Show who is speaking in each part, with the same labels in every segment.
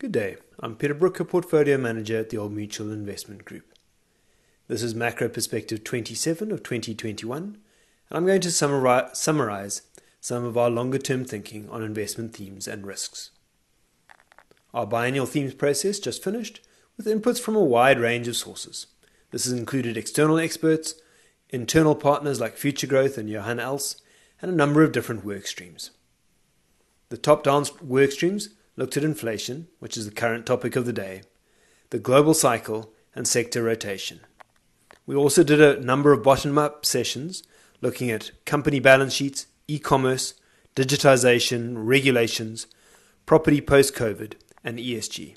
Speaker 1: Good day. I'm Peter Brooke, Portfolio Manager at the Old Mutual Investment Group. This is Macro Perspective 27 of 2021, and I'm going to summarize some of our longer term thinking on investment themes and risks. Our biennial themes process just finished with inputs from a wide range of sources. This has included external experts, internal partners like Future Growth and Johan Els, and a number of different work streams. The top down work streams looked at inflation, which is the current topic of the day, the global cycle, and sector rotation. We also did a number of bottom up sessions looking at company balance sheets, e commerce, digitization, regulations, property post COVID, and ESG.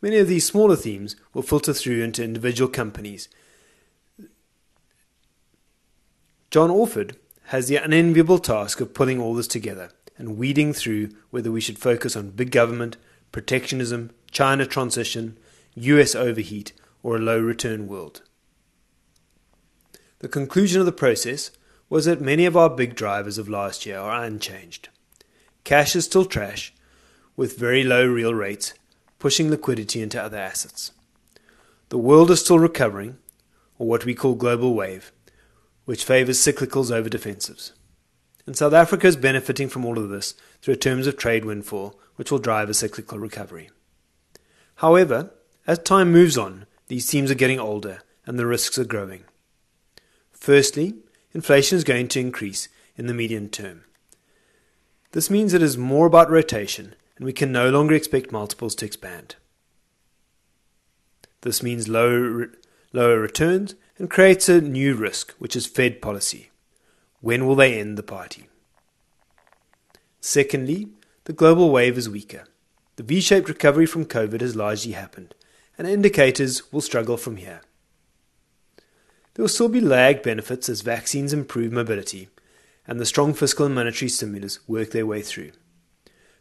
Speaker 1: Many of these smaller themes will filter through into individual companies. John Orford has the unenviable task of putting all this together and weeding through whether we should focus on big government, protectionism, China transition, US overheat, or a low return world. The conclusion of the process was that many of our big drivers of last year are unchanged. Cash is still trash, with very low real rates, pushing liquidity into other assets. The world is still recovering, or what we call global wave, which favours cyclicals over defensives and South Africa is benefiting from all of this through a terms of trade windfall, which will drive a cyclical recovery. However, as time moves on, these themes are getting older and the risks are growing. Firstly, inflation is going to increase in the medium term. This means it is more about rotation, and we can no longer expect multiples to expand. This means lower, lower returns and creates a new risk, which is Fed policy. When will they end the party? Secondly, the global wave is weaker. The V shaped recovery from COVID has largely happened, and indicators will struggle from here. There will still be lagged benefits as vaccines improve mobility and the strong fiscal and monetary stimulus work their way through,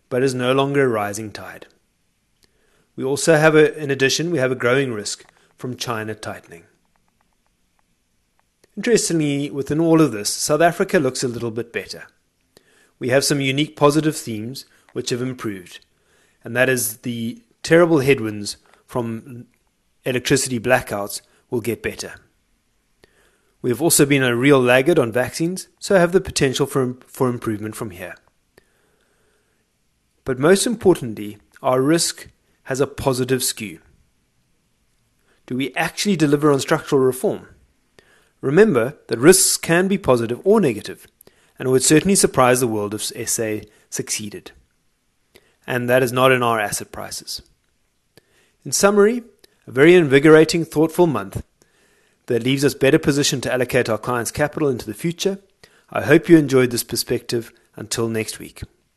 Speaker 1: but it is no longer a rising tide. We also have, a, in addition, we have a growing risk from China tightening. Interestingly, within all of this, South Africa looks a little bit better. We have some unique positive themes which have improved, and that is the terrible headwinds from electricity blackouts will get better. We have also been a real laggard on vaccines, so have the potential for, for improvement from here. But most importantly, our risk has a positive skew. Do we actually deliver on structural reform? Remember that risks can be positive or negative, and it would certainly surprise the world if SA succeeded. And that is not in our asset prices. In summary, a very invigorating, thoughtful month that leaves us better positioned to allocate our clients' capital into the future. I hope you enjoyed this perspective. Until next week.